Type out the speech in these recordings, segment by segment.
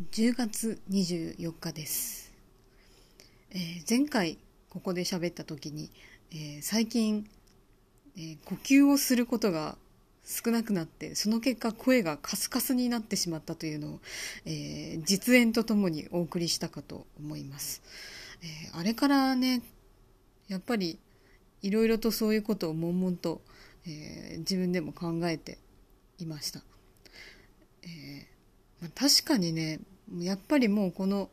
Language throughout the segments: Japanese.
10月24日です、えー前回ここで喋った時に、えー最近、えー呼吸をすることが少なくなってその結果声がカスカスになってしまったというのを、え実演とともにお送りしたかと思います、えーあれからねやっぱりいろいろとそういうことを悶々と、えー自分でも考えていました、えー確かにねやっぱりもうこの、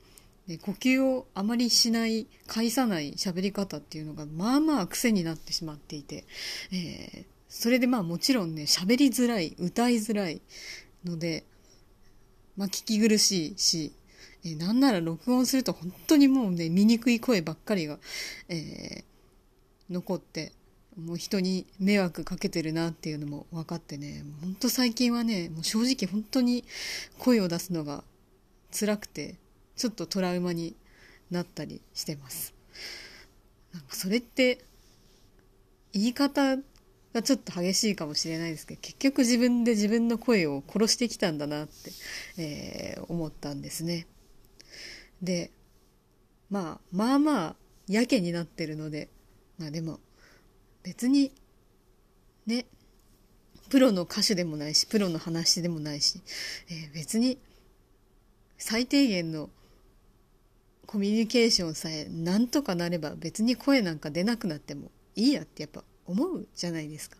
ね呼吸をあまりしない返さない喋り方っていうのがまあまあ癖になってしまっていて、えーそれでまあもちろんね喋りづらい歌いづらいので、まあ、聞き苦しいし、えーなんなら録音すると本当にもうね醜い声ばっかりが、えー残ってもう人に迷惑かけてるなっていうのも分かってね本当最近はねもう正直本当に声を出すのが辛くてちょっとトラウマになったりしてます。なんかそれって言い方がちょっと激しいかもしれないですけど結局自分で自分の声を殺してきたんだなって、えー思ったんですね。でまあまあまあやけになってるのでまあでも別にねプロの歌手でもないしプロの話でもないし、えー別に最低限のコミュニケーションさえなんとかなれば別に声なんか出なくなってもいいやってやっぱ思うじゃないですか。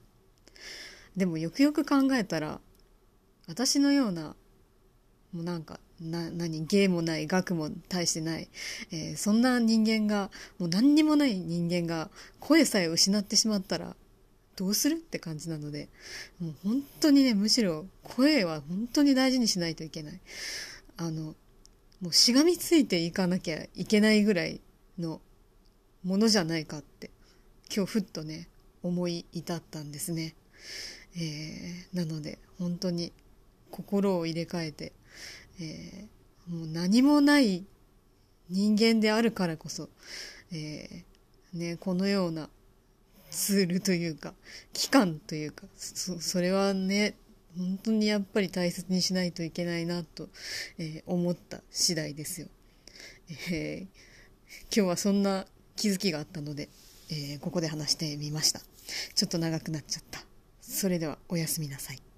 でもよくよく考えたら私のようなもうなんかな何芸もない学も大してない、えーそんな人間がもう何にもない人間が声さえ失ってしまったらどうするって感じなのでもう本当にねむしろ声は本当に大事にしないといけない。あのもうしがみついていかなきゃいけないぐらいのものじゃないかって今日ふっとね思い至ったんですね、えーなので本当に心を入れ替えて、えーもう何もない人間であるからこそ、えーね、このようなツールというか期間というかそそれはね本当にやっぱり大切にしないといけないなと、えー思った次第ですよ、えー今日はそんな気づきがあったので、えーここで話してみました。ちょっと長くなっちゃった。それではおやすみなさい。